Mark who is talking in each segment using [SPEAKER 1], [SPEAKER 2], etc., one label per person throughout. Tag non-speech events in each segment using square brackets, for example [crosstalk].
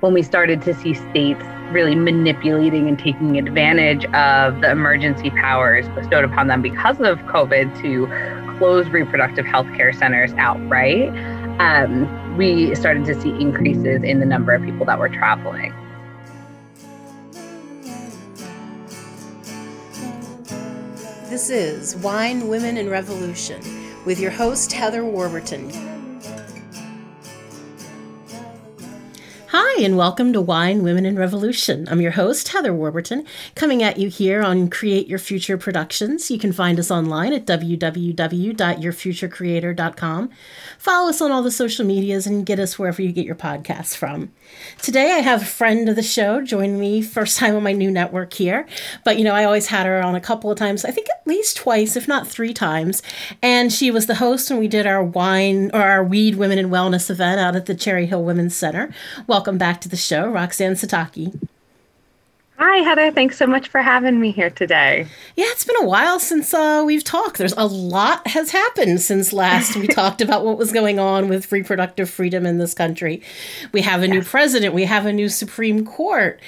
[SPEAKER 1] when we started to see states really manipulating and taking advantage of the emergency powers bestowed upon them because of COVID to close reproductive health care centers outright, um, we started to see increases in the number of people that were traveling.
[SPEAKER 2] This is Wine, Women, and Revolution with your host, Heather Warburton. And welcome to Wine, Women, and Revolution. I'm your host, Heather Warburton, coming at you here on Create Your Future Productions. You can find us online at www.yourfuturecreator.com. Follow us on all the social medias and get us wherever you get your podcasts from. Today, I have a friend of the show join me, first time on my new network here. But, you know, I always had her on a couple of times, I think at least twice, if not three times. And she was the host when we did our wine or our weed, women, and wellness event out at the Cherry Hill Women's Center. Welcome back to the show, Roxanne Sutocky.
[SPEAKER 1] Hi, Heather. Thanks so much for having me here today.
[SPEAKER 2] Yeah, it's been a while since uh, we've talked. There's a lot has happened since last we [laughs] talked about what was going on with reproductive freedom in this country. We have a yes. new president. We have a new Supreme Court.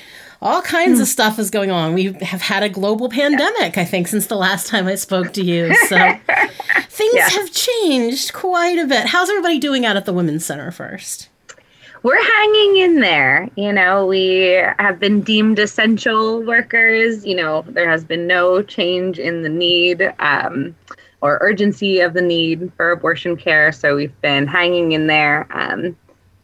[SPEAKER 2] All kinds of hmm. stuff is going on. We have had a global pandemic, I think, since the last time I spoke to you. [laughs] So things yes. have changed quite a bit. How's everybody doing out at the Women's Center first?
[SPEAKER 1] We're hanging in there. You know, we have been deemed essential workers. You know, there has been no change in the need um, or urgency of the need for abortion care. So we've been hanging in there. Um,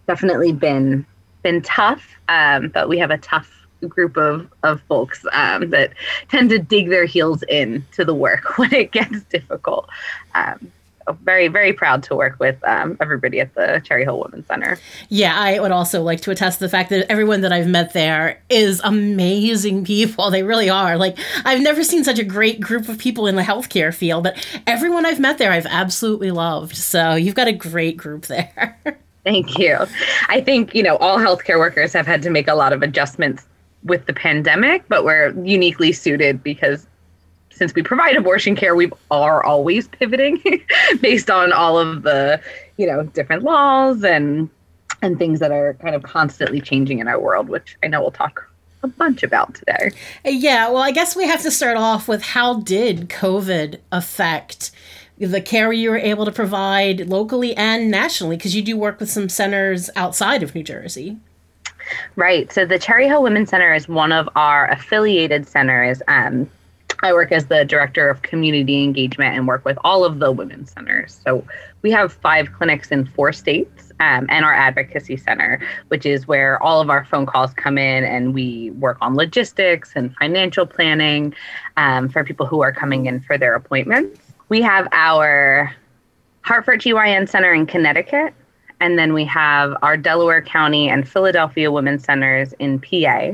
[SPEAKER 1] definitely been been tough, um, but we have a tough group of of folks um, that tend to dig their heels in to the work [laughs] when it gets difficult. Um, very, very proud to work with um, everybody at the Cherry Hill Women's Center.
[SPEAKER 2] Yeah, I would also like to attest to the fact that everyone that I've met there is amazing people. They really are. Like, I've never seen such a great group of people in the healthcare field, but everyone I've met there, I've absolutely loved. So you've got a great group there. [laughs]
[SPEAKER 1] Thank you. I think, you know, all healthcare workers have had to make a lot of adjustments with the pandemic, but we're uniquely suited because since we provide abortion care, we are always pivoting [laughs] based on all of the, you know, different laws and and things that are kind of constantly changing in our world, which I know we'll talk a bunch about today.
[SPEAKER 2] Yeah, well, I guess we have to start off with how did COVID affect the care you were able to provide locally and nationally because you do work with some centers outside of New Jersey.
[SPEAKER 1] Right. So the Cherry Hill Women's Center is one of our affiliated centers. Um, I work as the director of community engagement and work with all of the women's centers. So we have five clinics in four states um, and our advocacy center, which is where all of our phone calls come in and we work on logistics and financial planning um, for people who are coming in for their appointments. We have our Hartford GYN Center in Connecticut, and then we have our Delaware County and Philadelphia Women's Centers in PA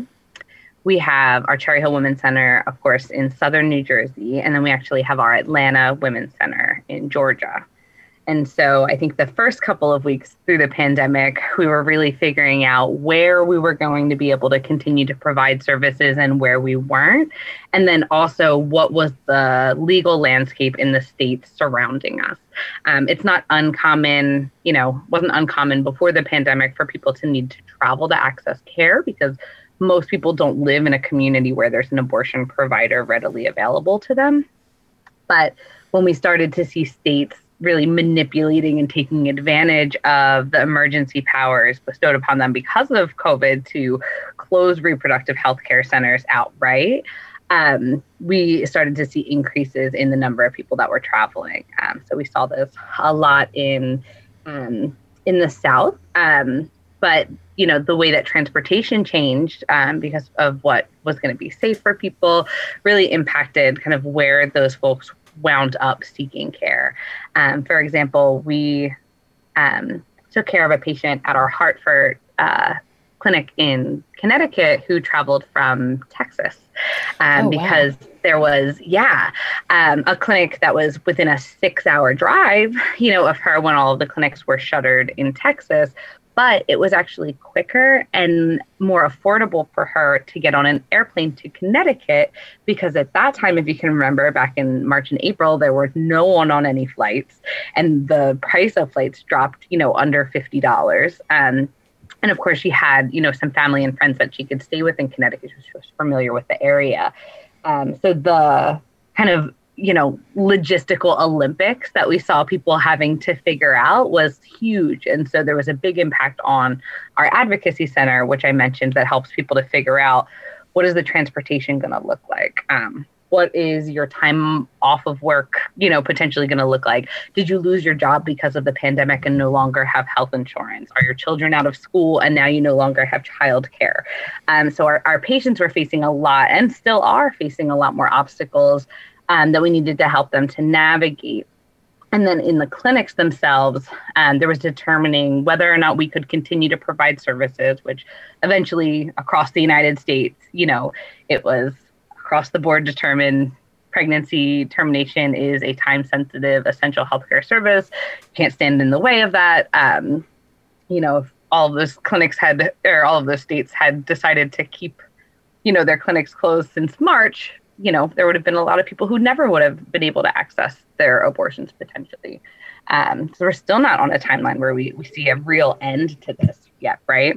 [SPEAKER 1] we have our Cherry Hill Women's Center, of course, in southern New Jersey, and then we actually have our Atlanta Women's Center in Georgia. And so I think the first couple of weeks through the pandemic, we were really figuring out where we were going to be able to continue to provide services and where we weren't. And then also what was the legal landscape in the states surrounding us. Um, it's not uncommon, you know, wasn't uncommon before the pandemic for people to need to travel to access care because most people don't live in a community where there's an abortion provider readily available to them. But when we started to see states really manipulating and taking advantage of the emergency powers bestowed upon them because of COVID to close reproductive health care centers outright, um, we started to see increases in the number of people that were traveling. Um, so we saw this a lot in um, in the South. Um, but you know the way that transportation changed um, because of what was going to be safe for people really impacted kind of where those folks wound up seeking care um, for example we um, took care of a patient at our hartford uh, clinic in connecticut who traveled from texas um, oh, because wow. there was yeah um, a clinic that was within a six hour drive you know of her when all of the clinics were shuttered in texas but it was actually quicker and more affordable for her to get on an airplane to Connecticut because at that time, if you can remember, back in March and April, there was no one on any flights, and the price of flights dropped, you know, under fifty dollars. Um, and of course she had you know some family and friends that she could stay with in connecticut she was familiar with the area um, so the kind of you know logistical olympics that we saw people having to figure out was huge. And so there was a big impact on our advocacy center which i mentioned that helps people to figure out what is the transportation going to look like? Um, what is your time off of work you know potentially going to look like? Did you lose your job because of the pandemic and no longer have health insurance? Are your children out of school and now you no longer have child care um, so our, our patients were facing a lot and still are facing a lot more obstacles um, that we needed to help them to navigate. And then in the clinics themselves, um, there was determining whether or not we could continue to provide services, which eventually across the United States, you know, it was across the board determined pregnancy termination is a time sensitive essential healthcare service. Can't stand in the way of that. Um, you know, all of those clinics had, or all of those states had decided to keep, you know, their clinics closed since March, you know, there would have been a lot of people who never would have been able to access their abortions potentially. Um, so we're still not on a timeline where we, we see a real end to this yet, right?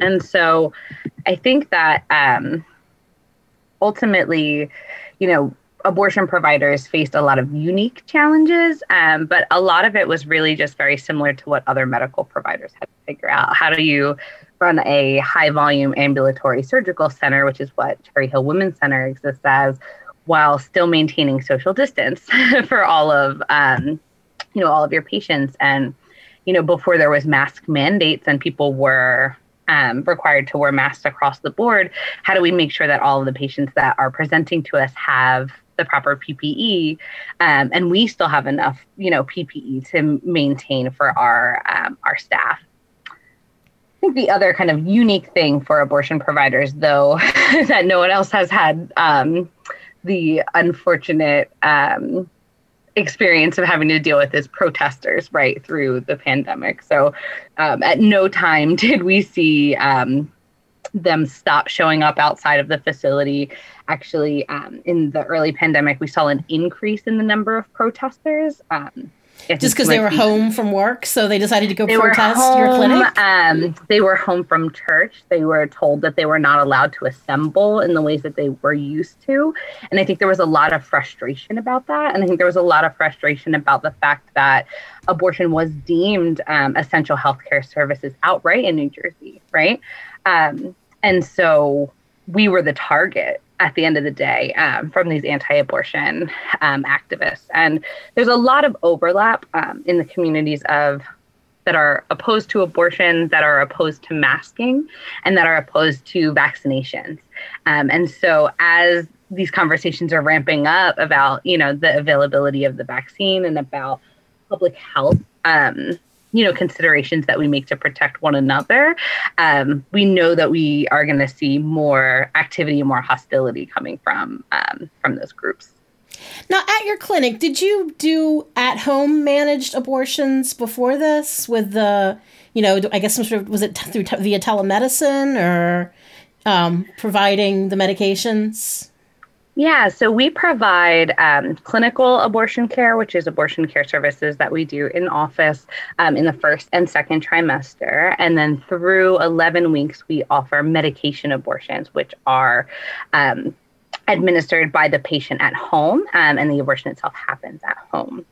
[SPEAKER 1] And so I think that um, ultimately, you know, abortion providers faced a lot of unique challenges, um, but a lot of it was really just very similar to what other medical providers had to figure out. How do you run a high volume ambulatory surgical center, which is what Cherry Hill Women's Center exists as, while still maintaining social distance [laughs] for all of um, you know all of your patients. And you know before there was mask mandates and people were um, required to wear masks across the board, how do we make sure that all of the patients that are presenting to us have the proper PPE, um, and we still have enough, you know, PPE to maintain for our um, our staff I think the other kind of unique thing for abortion providers, though, [laughs] that no one else has had um, the unfortunate um, experience of having to deal with is protesters right through the pandemic. So um, at no time [laughs] did we see um, them stop showing up outside of the facility. Actually, um, in the early pandemic, we saw an increase in the number of protesters. Um,
[SPEAKER 2] just because they were home from work, so they decided to go protest home, your clinic.
[SPEAKER 1] Um, they were home from church. They were told that they were not allowed to assemble in the ways that they were used to, and I think there was a lot of frustration about that. And I think there was a lot of frustration about the fact that abortion was deemed um, essential healthcare services outright in New Jersey, right? Um, and so we were the target at the end of the day um, from these anti-abortion um, activists. And there's a lot of overlap um, in the communities of that are opposed to abortion that are opposed to masking and that are opposed to vaccinations. Um, and so as these conversations are ramping up about you know the availability of the vaccine and about public health um, you know considerations that we make to protect one another um, we know that we are going to see more activity and more hostility coming from um, from those groups.
[SPEAKER 2] Now at your clinic did you do at home managed abortions before this with the you know i guess some sort of was it through via telemedicine or um, providing the medications
[SPEAKER 1] yeah, so we provide um, clinical abortion care, which is abortion care services that we do in office um, in the first and second trimester. And then through 11 weeks, we offer medication abortions, which are um, administered by the patient at home, um, and the abortion itself happens at home.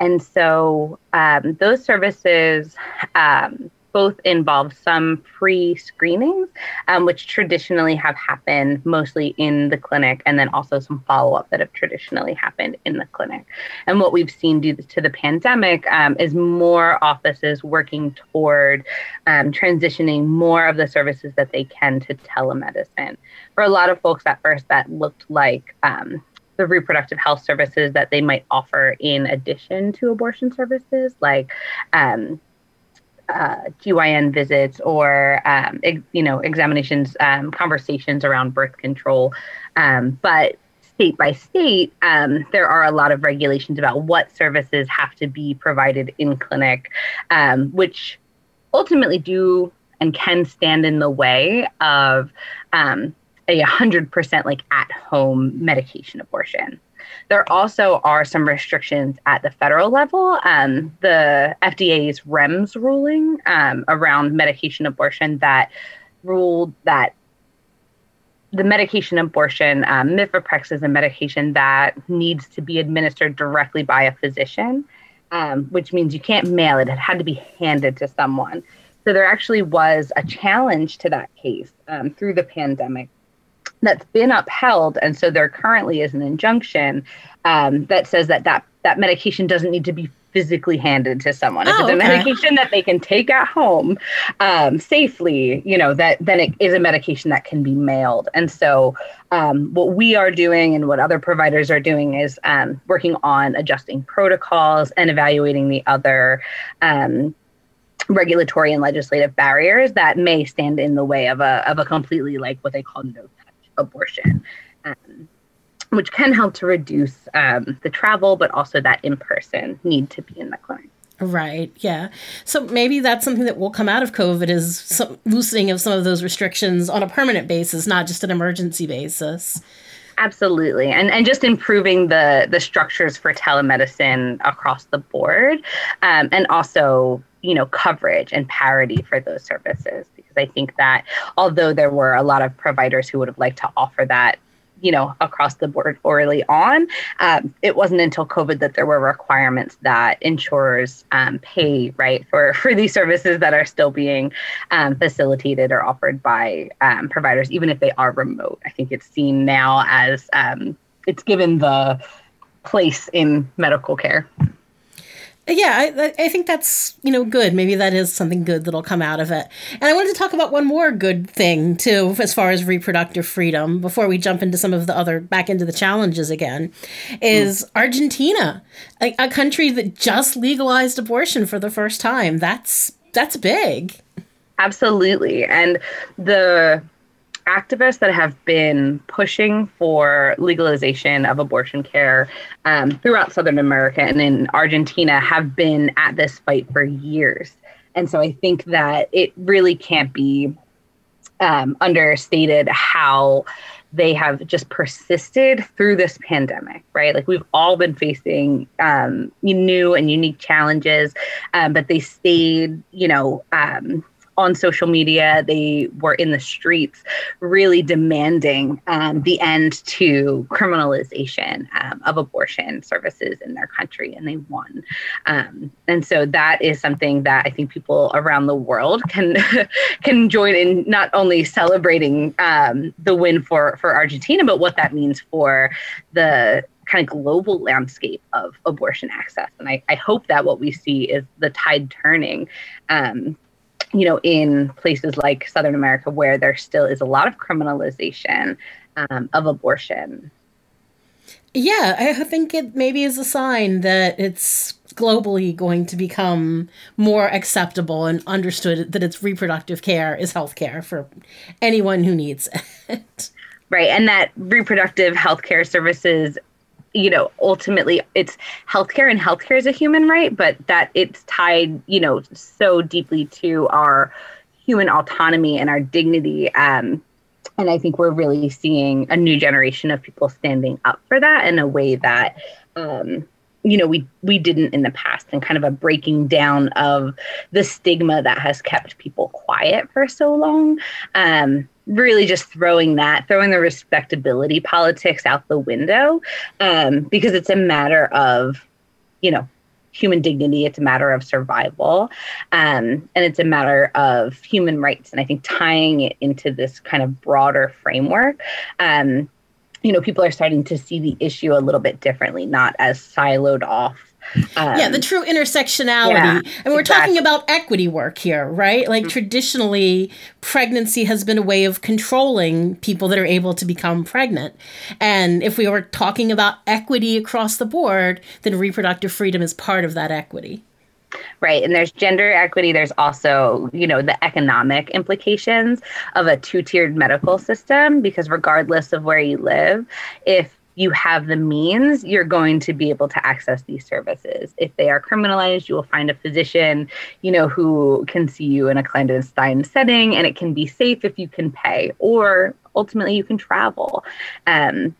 [SPEAKER 1] And so um, those services um, both involve some pre screenings, um, which traditionally have happened mostly in the clinic, and then also some follow up that have traditionally happened in the clinic. And what we've seen due to the pandemic um, is more offices working toward um, transitioning more of the services that they can to telemedicine. For a lot of folks at first, that looked like um, the reproductive health services that they might offer in addition to abortion services, like um, uh, GYN visits or um, you know examinations, um, conversations around birth control. Um, but state by state, um, there are a lot of regulations about what services have to be provided in clinic, um, which ultimately do and can stand in the way of um, a 100% like at home medication abortion. There also are some restrictions at the federal level. Um, the FDA's REMS ruling um, around medication abortion that ruled that the medication abortion, um, mifeprex is a medication that needs to be administered directly by a physician, um, which means you can't mail it. It had to be handed to someone. So there actually was a challenge to that case um, through the pandemic that's been upheld, and so there currently is an injunction um, that says that, that that medication doesn't need to be physically handed to someone. Oh, if it's a okay. medication that they can take at home um, safely, you know, that then it is a medication that can be mailed. And so, um, what we are doing and what other providers are doing is um, working on adjusting protocols and evaluating the other. Um, regulatory and legislative barriers that may stand in the way of a of a completely like what they call no abortion. Um, which can help to reduce um, the travel, but also that in person need to be in the clinic.
[SPEAKER 2] Right. Yeah. So maybe that's something that will come out of COVID is some loosening of some of those restrictions on a permanent basis, not just an emergency basis.
[SPEAKER 1] Absolutely, and and just improving the the structures for telemedicine across the board, um, and also you know coverage and parity for those services because I think that although there were a lot of providers who would have liked to offer that you know, across the board early on. Um, it wasn't until COVID that there were requirements that insurers um, pay right for [laughs] for these services that are still being um, facilitated or offered by um, providers, even if they are remote. I think it's seen now as um, it's given the place in medical care
[SPEAKER 2] yeah, I, I think that's you know good. Maybe that is something good that'll come out of it. And I wanted to talk about one more good thing too, as far as reproductive freedom, before we jump into some of the other back into the challenges again, is mm. Argentina, a, a country that just legalized abortion for the first time. That's that's big.
[SPEAKER 1] Absolutely, and the activists that have been pushing for legalization of abortion care um, throughout Southern America and in Argentina have been at this fight for years. And so I think that it really can't be um, understated how they have just persisted through this pandemic, right? Like we've all been facing um, new and unique challenges, um, but they stayed, you know, um, on social media. They were in the streets really demanding um, the end to criminalization um, of abortion services in their country, and they won. Um, and so that is something that I think people around the world can [laughs] can join in not only celebrating um, the win for for Argentina, but what that means for the kind of global landscape of abortion access. And I, I hope that what we see is the tide turning um, you know, in places like Southern America where there still is a lot of criminalization um, of abortion.
[SPEAKER 2] Yeah, I think it maybe is a sign that it's globally going to become more acceptable and understood that it's reproductive care is health care for anyone who needs [laughs] it.
[SPEAKER 1] Right. And that reproductive health care services you know, ultimately it's healthcare and healthcare is a human right, but that it's tied, you know, so deeply to our human autonomy and our dignity. Um, and I think we're really seeing a new generation of people standing up for that in a way that, um, you know, we we didn't in the past, and kind of a breaking down of the stigma that has kept people quiet for so long. Um, really just throwing that, throwing the respectability politics out the window, um, because it's a matter of, you know, human dignity. It's a matter of survival, um, and it's a matter of human rights. And I think tying it into this kind of broader framework. Um, you know, people are starting to see the issue a little bit differently, not as siloed off
[SPEAKER 2] um, yeah, the true intersectionality. Yeah, and we're exactly. talking about equity work here, right? Like mm-hmm. traditionally, pregnancy has been a way of controlling people that are able to become pregnant. And if we were talking about equity across the board, then reproductive freedom is part of that equity.
[SPEAKER 1] Right. And there's gender equity. There's also, you know, the economic implications of a two tiered medical system because regardless of where you live, if you have the means, you're going to be able to access these services. If they are criminalized, you will find a physician, you know, who can see you in a clandestine setting, and it can be safe if you can pay, or ultimately you can travel. Um,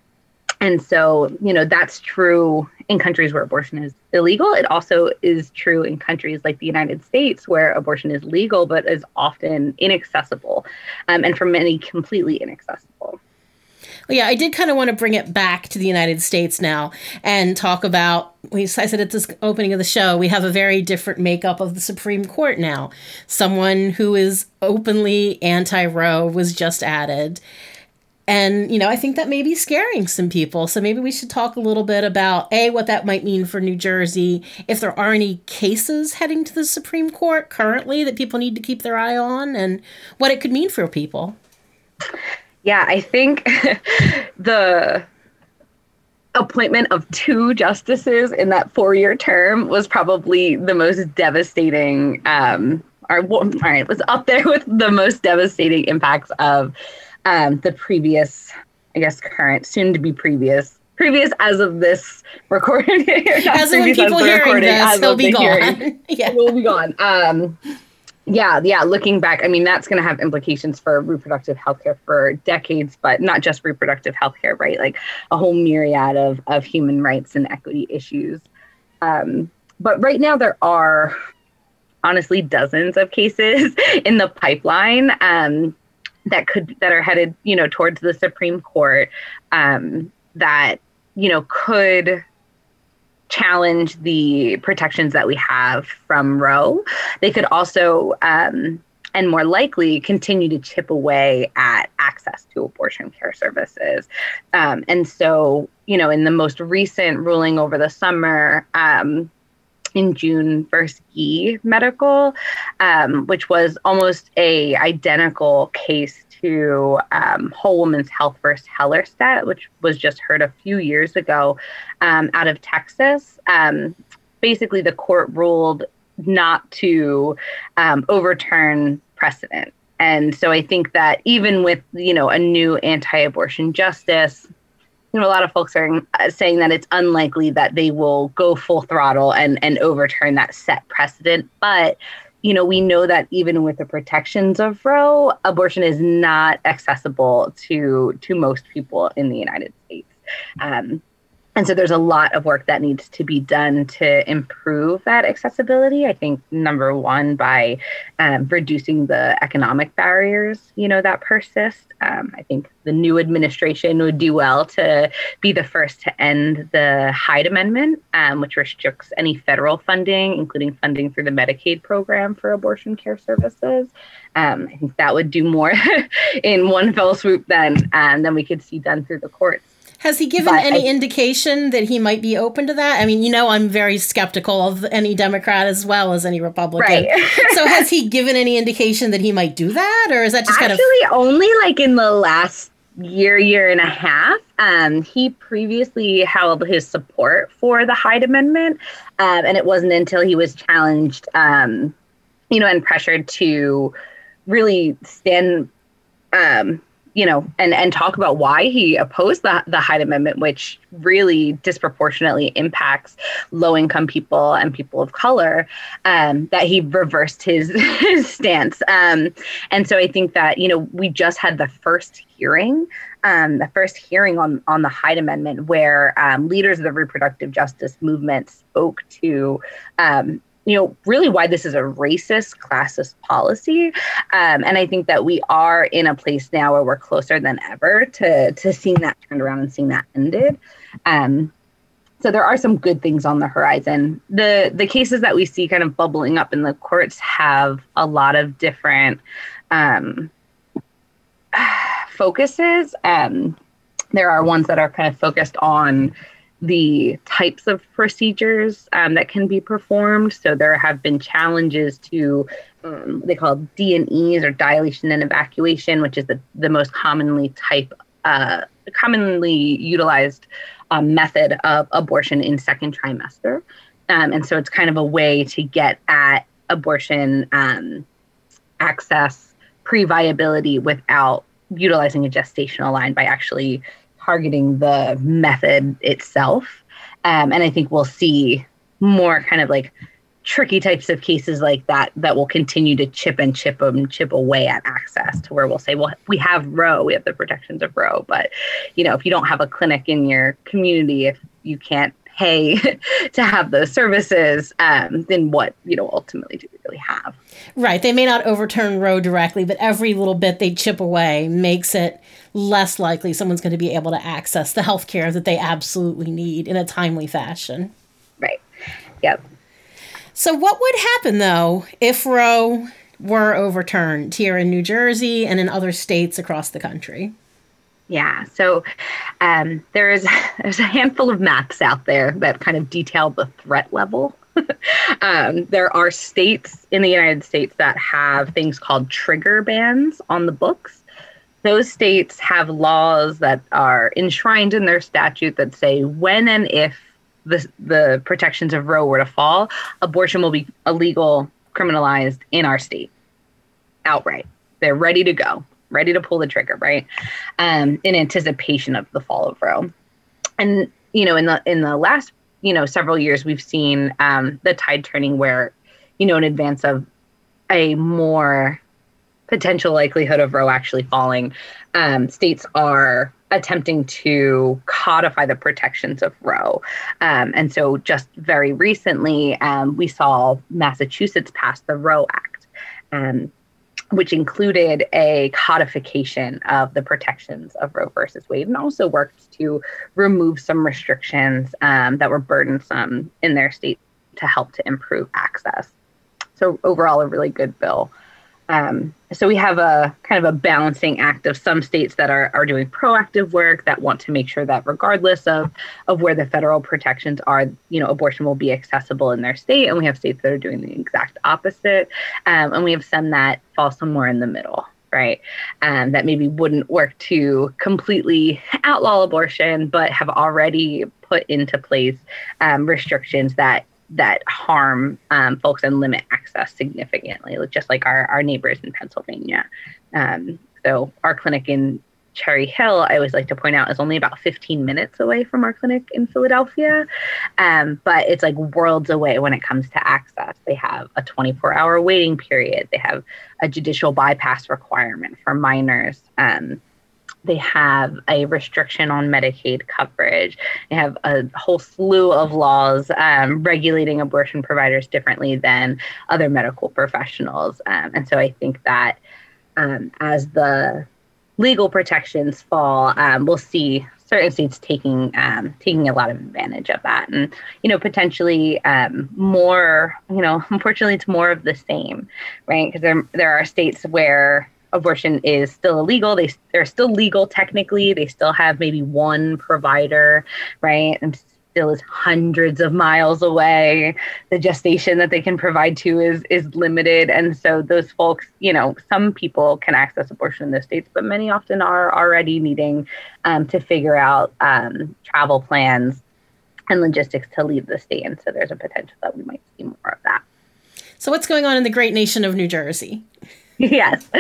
[SPEAKER 1] And so, you know, that's true in countries where abortion is illegal. It also is true in countries like the United States where abortion is legal but is often inaccessible um, and for many completely inaccessible.
[SPEAKER 2] Well, yeah, I did kind of want to bring it back to the United States now and talk about. We, I said at this opening of the show, we have a very different makeup of the Supreme Court now. Someone who is openly anti Roe was just added. And, you know, I think that may be scaring some people. So maybe we should talk a little bit about A, what that might mean for New Jersey, if there are any cases heading to the Supreme Court currently that people need to keep their eye on, and what it could mean for people.
[SPEAKER 1] Yeah, I think [laughs] the appointment of two justices in that four year term was probably the most devastating, um, or, all right, was up there [laughs] with the most devastating impacts of um, the previous, I guess, current, soon to be previous, previous as of this recording. [laughs]
[SPEAKER 2] as of when people hearing this, he'll be gone. [laughs]
[SPEAKER 1] yeah, will be gone. Um, yeah, yeah. Looking back, I mean, that's going to have implications for reproductive healthcare for decades, but not just reproductive healthcare, right? Like a whole myriad of of human rights and equity issues. Um, but right now, there are honestly dozens of cases [laughs] in the pipeline. Um, that could that are headed you know towards the Supreme Court um, that you know could challenge the protections that we have from Roe. They could also um, and more likely continue to chip away at access to abortion care services. Um, and so, you know, in the most recent ruling over the summer, um, in June Gee Medical, um, which was almost a identical case to um, Whole Woman's Health versus Hellerstedt, which was just heard a few years ago um, out of Texas. Um, basically, the court ruled not to um, overturn precedent. And so I think that even with you know a new anti-abortion justice, you know, a lot of folks are uh, saying that it's unlikely that they will go full throttle and and overturn that set precedent. But you know, we know that even with the protections of Roe, abortion is not accessible to to most people in the United States. Um, and so there's a lot of work that needs to be done to improve that accessibility. I think number one by um, reducing the economic barriers you know that persist. Um, i think the new administration would do well to be the first to end the hyde amendment um, which restricts any federal funding including funding through the medicaid program for abortion care services. Um, i think that would do more [laughs] in one fell swoop than um, than we could see done through the courts
[SPEAKER 2] has he given but any I, indication that he might be open to that? I mean, you know, I'm very skeptical of any Democrat as well as any Republican. Right. [laughs] so has he given any indication that he might do that, or is that just
[SPEAKER 1] actually
[SPEAKER 2] kind
[SPEAKER 1] of only like in the last year, year and a half? Um, he previously held his support for the Hyde Amendment, um, and it wasn't until he was challenged, um, you know, and pressured to really stand um, you know, and and talk about why he opposed the the Hyde Amendment, which really disproportionately impacts low income people and people of color. Um, that he reversed his [laughs] his stance, um, and so I think that you know we just had the first hearing. Um, the first hearing on on the Hyde Amendment, where um, leaders of the reproductive justice movement spoke to um, you know, really why this is a racist, classist policy. Um, and I think that we are in a place now where we're closer than ever to to seeing that turned around and seeing that ended. Um, so there are some good things on the horizon. The the cases that we see kind of bubbling up in the courts have a lot of different um, [sighs] focuses. Um, there are ones that are kind of focused on the types of procedures um, that can be performed. So there have been challenges to um, they call D and E's or dilation and evacuation, which is the, the most commonly type uh, commonly utilized um, method of abortion in second trimester. Um, and so it's kind of a way to get at abortion um, access pre-viability without utilizing a gestational line by actually targeting the method itself. Um, and I think we'll see more kind of like tricky types of cases like that that will continue to chip and chip and chip away at access to where we'll say, well, we have Roe, we have the protections of Roe, but you know, if you don't have a clinic in your community, if you can't pay [laughs] to have those services, um, then what you know ultimately do we really have?
[SPEAKER 2] Right. They may not overturn Roe directly, but every little bit they chip away makes it less likely someone's going to be able to access the health care that they absolutely need in a timely fashion.
[SPEAKER 1] Right. Yep.
[SPEAKER 2] So, what would happen though if Roe were overturned here in New Jersey and in other states across the country?
[SPEAKER 1] Yeah, so um, there is [laughs] there's a handful of maps out there that kind of detail the threat level. [laughs] um, there are states in the United States that have things called trigger bans on the books. Those states have laws that are enshrined in their statute that say when and if the the protections of Roe were to fall, abortion will be illegal, criminalized in our state outright. They're ready to go ready to pull the trigger, right? Um, in anticipation of the fall of Roe. And you know, in the in the last you know several years, we've seen um, the tide turning where, you know, in advance of a more potential likelihood of Roe actually falling, um, states are attempting to codify the protections of Roe. Um, and so, just very recently, um, we saw Massachusetts pass the Roe Act. Which included a codification of the protections of Roe versus Wade and also worked to remove some restrictions um, that were burdensome in their state to help to improve access. So, overall, a really good bill. Um, so we have a kind of a balancing act of some states that are, are doing proactive work that want to make sure that regardless of of where the federal protections are, you know, abortion will be accessible in their state, and we have states that are doing the exact opposite, um, and we have some that fall somewhere in the middle. Right, um, that maybe wouldn't work to completely outlaw abortion, but have already put into place um, restrictions that that harm um, folks and limit access significantly, just like our, our neighbors in Pennsylvania. Um, so our clinic in Cherry Hill, I always like to point out, is only about 15 minutes away from our clinic in Philadelphia. Um, but it's like worlds away when it comes to access. They have a 24 hour waiting period, they have a judicial bypass requirement for minors. Um, they have a restriction on Medicaid coverage. They have a whole slew of laws um, regulating abortion providers differently than other medical professionals. Um, and so I think that um, as the legal protections fall, um, we'll see certain states taking um, taking a lot of advantage of that, and you know potentially um, more. You know, [laughs] unfortunately, it's more of the same, right? Because there there are states where abortion is still illegal. They they're still legal technically. They still have maybe one provider, right? And still is hundreds of miles away. The gestation that they can provide to is is limited, and so those folks, you know, some people can access abortion in the states, but many often are already needing um, to figure out um, travel plans and logistics to leave the state, and so there's a potential that we might see more of that.
[SPEAKER 2] So, what's going on in the great nation of New Jersey? [laughs]
[SPEAKER 1] yes.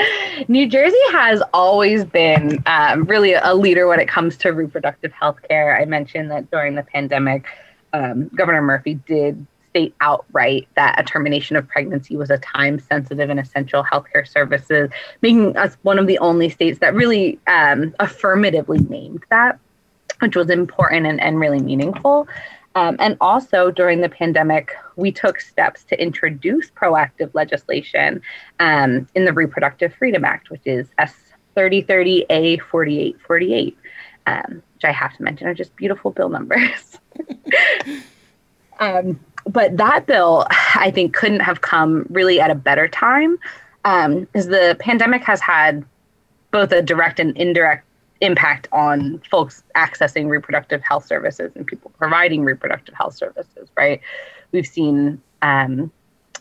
[SPEAKER 1] New Jersey has always been um, really a leader when it comes to reproductive health care. I mentioned that during the pandemic, um, Governor Murphy did state outright that a termination of pregnancy was a time sensitive and essential healthcare services, making us one of the only states that really um, affirmatively named that, which was important and, and really meaningful. Um, and also during the pandemic, we took steps to introduce proactive legislation um, in the Reproductive Freedom Act, which is S 3030A 4848, um, which I have to mention are just beautiful bill numbers. [laughs] Um, but that bill, I think, couldn't have come really at a better time, because um, the pandemic has had both a direct and indirect impact on folks accessing reproductive health services and people providing reproductive health services, right? We've seen, um,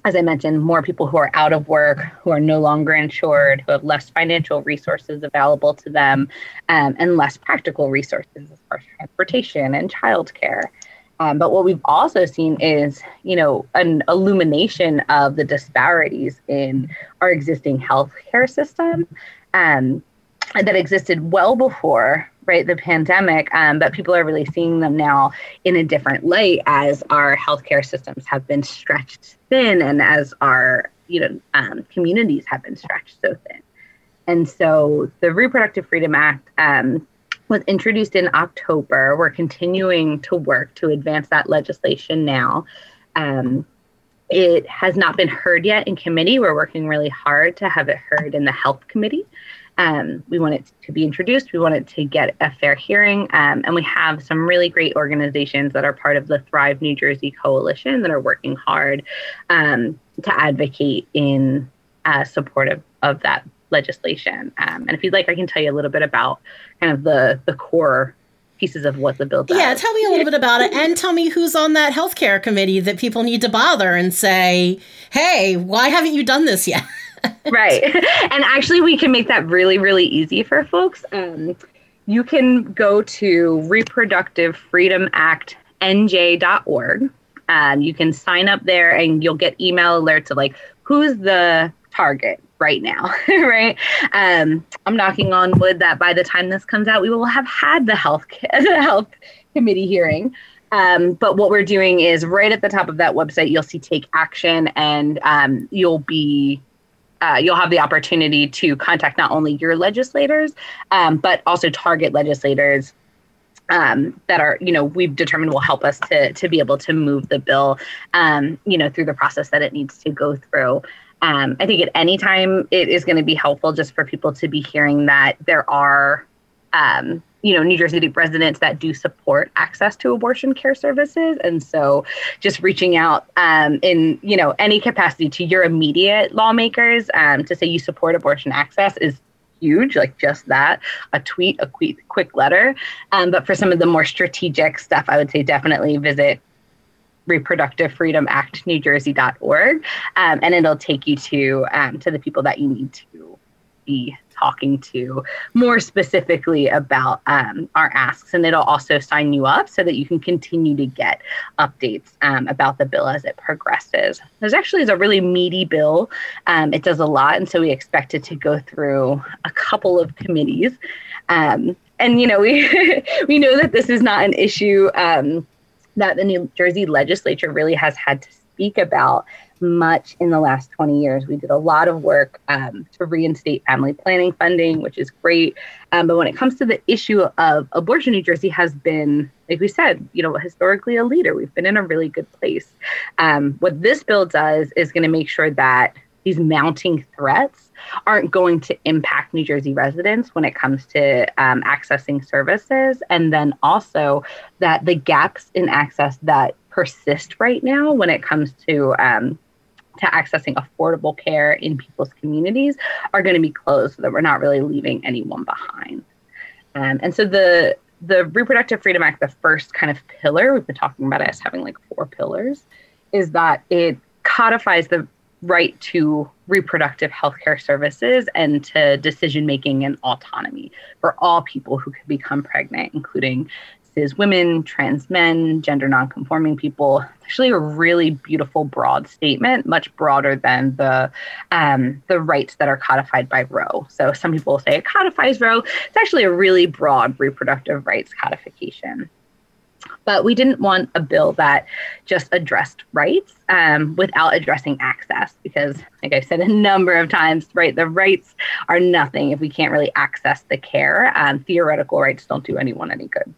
[SPEAKER 1] as I mentioned, more people who are out of work, who are no longer insured, who have less financial resources available to them, um, and less practical resources as far as transportation and childcare. Um, but what we've also seen is, you know, an illumination of the disparities in our existing healthcare system. Um, that existed well before right? The pandemic, um, but people are really seeing them now in a different light as our healthcare systems have been stretched thin and as our you know um, communities have been stretched so thin. And so the Reproductive Freedom Act um, was introduced in October. We're continuing to work to advance that legislation now. Um, it has not been heard yet in committee. We're working really hard to have it heard in the health committee. Um, we want it to be introduced. We want it to get a fair hearing. Um, and we have some really great organizations that are part of the Thrive New Jersey Coalition that are working hard um, to advocate in uh, support of, of that legislation. Um, and if you'd like, I can tell you a little bit about kind of the, the core pieces of what the bill does.
[SPEAKER 2] Yeah, tell me a little bit about it and tell me who's on that healthcare committee that people need to bother and say, hey, why haven't you done this yet? [laughs]
[SPEAKER 1] right. [laughs] And actually, we can make that really, really easy for folks. Um, you can go to Reproductive Freedom Act. Um, you can sign up there and you'll get email alerts of like who's the target right now, [laughs] right? Um, I'm knocking on wood that by the time this comes out, we will have had the health [laughs] the health committee hearing. Um, but what we're doing is right at the top of that website, you'll see take action, and um, you'll be uh, you'll have the opportunity to contact not only your legislators, um, but also target legislators um, that are, you know, we've determined will help us to to be able to move the bill, um, you know, through the process that it needs to go through. Um, I think at any time it is going to be helpful just for people to be hearing that there are, um, you know, New Jersey residents that do support access to abortion care services, and so just reaching out um, in you know any capacity to your immediate lawmakers um, to say you support abortion access is huge, like just that, a tweet, a quick quick letter. Um, but for some of the more strategic stuff, I would say definitely visit reproductive freedom act new jersey.org um, and it'll take you to um, to the people that you need to be talking to more specifically about um, our asks. And it'll also sign you up so that you can continue to get updates um, about the bill as it progresses. There's actually is a really meaty bill. Um, it does a lot. And so we expect it to go through a couple of committees. Um, and you know we [laughs] we know that this is not an issue um, that the New Jersey legislature really has had to speak about much in the last 20 years. We did a lot of work um, to reinstate family planning funding, which is great. Um, but when it comes to the issue of abortion, New Jersey has been, like we said, you know, historically a leader. We've been in a really good place. Um, what this bill does is going to make sure that these mounting threats aren't going to impact New Jersey residents when it comes to um, accessing services. And then also that the gaps in access that persist right now when it comes to um, to accessing affordable care in people's communities are going to be closed so that we're not really leaving anyone behind. Um, and so the the Reproductive Freedom Act, the first kind of pillar, we've been talking about it as having like four pillars, is that it codifies the right to reproductive health care services and to decision making and autonomy for all people who could become pregnant, including cis women, trans men, gender nonconforming people. Actually, a really beautiful, broad statement, much broader than the um, the rights that are codified by Roe. So some people say it codifies Roe. It's actually a really broad reproductive rights codification. But we didn't want a bill that just addressed rights um, without addressing access, because, like I've said a number of times, right, the rights are nothing if we can't really access the care. Um, theoretical rights don't do anyone any good.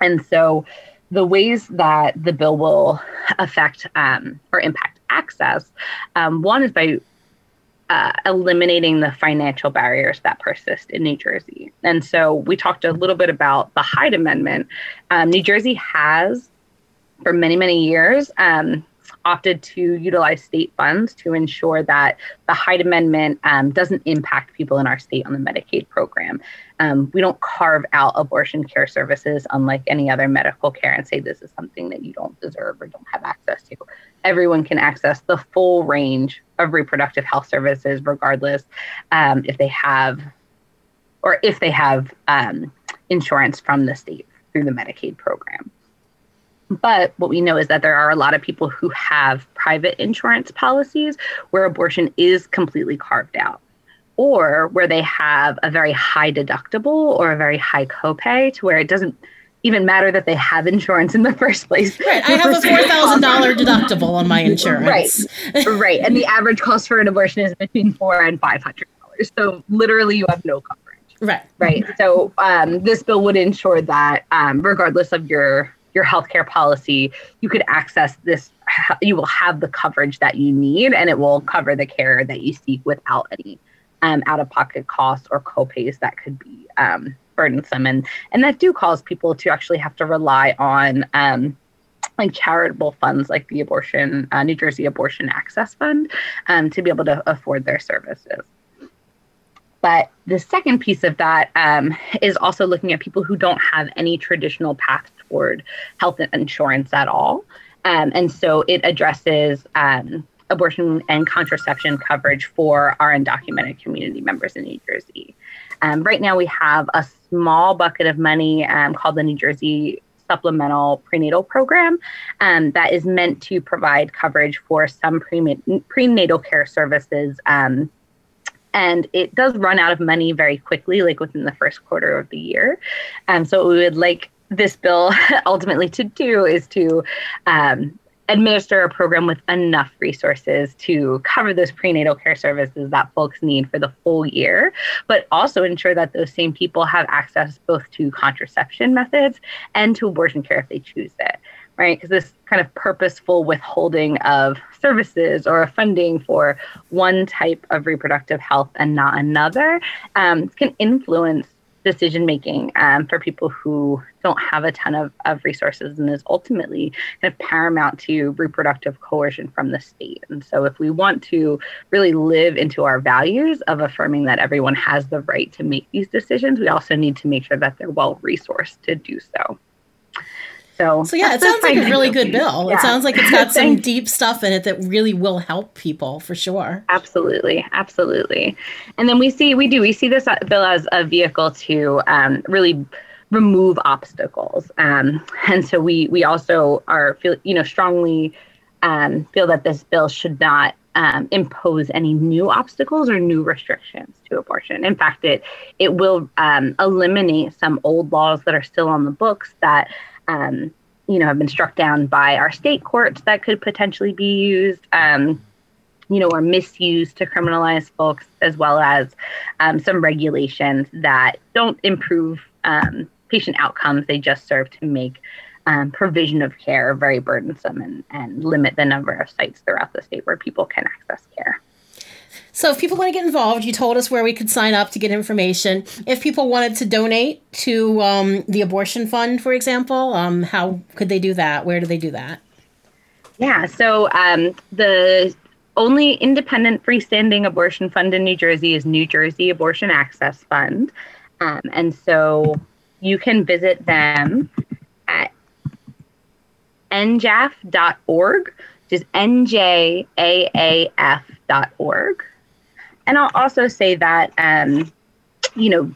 [SPEAKER 1] And so, the ways that the bill will affect um, or impact access um, one is by uh, eliminating the financial barriers that persist in New Jersey. And so we talked a little bit about the Hyde Amendment. Um, New Jersey has, for many, many years, um, opted to utilize state funds to ensure that the Hyde Amendment um, doesn't impact people in our state on the Medicaid program. Um, we don't carve out abortion care services unlike any other medical care and say this is something that you don't deserve or don't have access to. Everyone can access the full range of reproductive health services, regardless um, if they have or if they have um, insurance from the state through the Medicaid program. But what we know is that there are a lot of people who have private insurance policies where abortion is completely carved out. Or where they have a very high deductible or a very high copay to where it doesn't even matter that they have insurance in the first place.
[SPEAKER 2] Right. I have a four thousand dollar deductible on my insurance.
[SPEAKER 1] right. right. And the average cost for an abortion is between four and five hundred dollars. So literally you have no coverage.
[SPEAKER 2] Right.
[SPEAKER 1] Right. So um, this bill would ensure that um, regardless of your your healthcare policy, you could access this. You will have the coverage that you need, and it will cover the care that you seek without any um, out of pocket costs or copays that could be um, burdensome, and and that do cause people to actually have to rely on. Um, like charitable funds like the abortion uh, new jersey abortion access fund um, to be able to afford their services but the second piece of that um, is also looking at people who don't have any traditional path toward health insurance at all. Um, and so it addresses um, abortion and contraception coverage for our undocumented community members in New Jersey. Um, right now, we have a small bucket of money um, called the New Jersey Supplemental Prenatal Program um, that is meant to provide coverage for some prenatal care services um, and it does run out of money very quickly, like within the first quarter of the year. Um, so we would like this bill [laughs] ultimately to do is to um, administer a program with enough resources to cover those prenatal care services that folks need for the full year, but also ensure that those same people have access both to contraception methods and to abortion care if they choose it, right? Because this kind of purposeful withholding of services or funding for one type of reproductive health and not another um, can influence decision making um, for people who don't have a ton of, of resources and is ultimately kind of paramount to reproductive coercion from the state. And so, if we want to really live into our values of affirming that everyone has the right to make these decisions, we also need to make sure that they're well resourced to do so. So,
[SPEAKER 2] so yeah, it sounds like a really good bill. Yeah. It sounds like it's [laughs] got some deep stuff in it that really will help people for sure.
[SPEAKER 1] Absolutely, absolutely. And then we see, we do, we see this bill as a vehicle to um, really remove obstacles. Um, and so we we also are feel you know strongly um, feel that this bill should not um, impose any new obstacles or new restrictions to abortion. In fact, it it will um, eliminate some old laws that are still on the books that um, you know, have been struck down by our state courts that could potentially be used, um, you know, or misused to criminalize folks, as well as um, some regulations that don't improve um, patient outcomes. They just serve to make um, provision of care very burdensome and, and limit the number of sites throughout the state where people can access care.
[SPEAKER 2] So if people want to get involved, you told us where we could sign up to get information. If people wanted to donate to um, the abortion fund, for example, um, how could they do that? Where do they do that?
[SPEAKER 1] Yeah, so um, the only independent freestanding abortion fund in New Jersey is New Jersey Abortion Access Fund. Um, and so you can visit them at njaaf.org, which is njaaf.org. And I'll also say that, um, you know,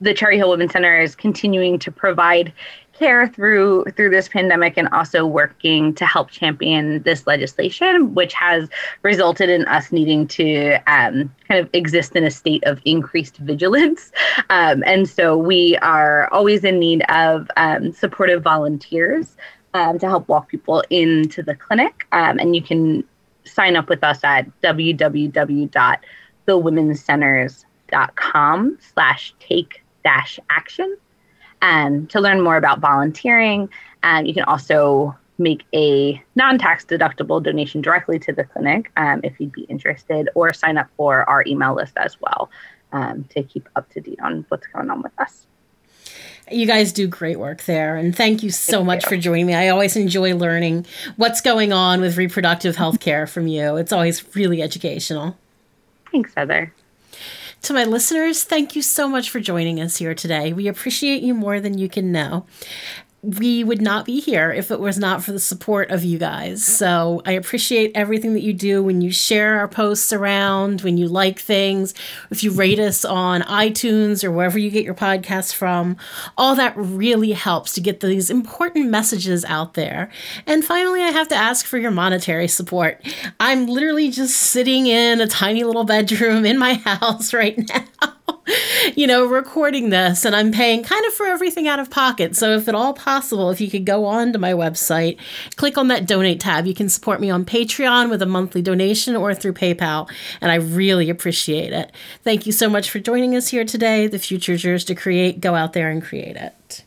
[SPEAKER 1] the Cherry Hill Women's Center is continuing to provide care through through this pandemic and also working to help champion this legislation, which has resulted in us needing to um, kind of exist in a state of increased vigilance. Um, and so we are always in need of um, supportive volunteers um, to help walk people into the clinic. Um, and you can sign up with us at www thewomenscenters.com slash take dash action um, to learn more about volunteering. Um, you can also make a non-tax deductible donation directly to the clinic um, if you'd be interested or sign up for our email list as well um, to keep up to date on what's going on with us
[SPEAKER 2] you guys do great work there and thank you so thank much you. for joining me i always enjoy learning what's going on with reproductive health care from you it's always really educational
[SPEAKER 1] Thanks, Heather.
[SPEAKER 2] To my listeners, thank you so much for joining us here today. We appreciate you more than you can know. We would not be here if it was not for the support of you guys. So I appreciate everything that you do when you share our posts around, when you like things, if you rate us on iTunes or wherever you get your podcasts from. All that really helps to get these important messages out there. And finally, I have to ask for your monetary support. I'm literally just sitting in a tiny little bedroom in my [laughs] house right now. [laughs] you know, recording this and I'm paying kind of for everything out of pocket. So, if at all possible, if you could go on to my website, click on that donate tab, you can support me on Patreon with a monthly donation or through PayPal. And I really appreciate it. Thank you so much for joining us here today. The future is yours to create. Go out there and create it.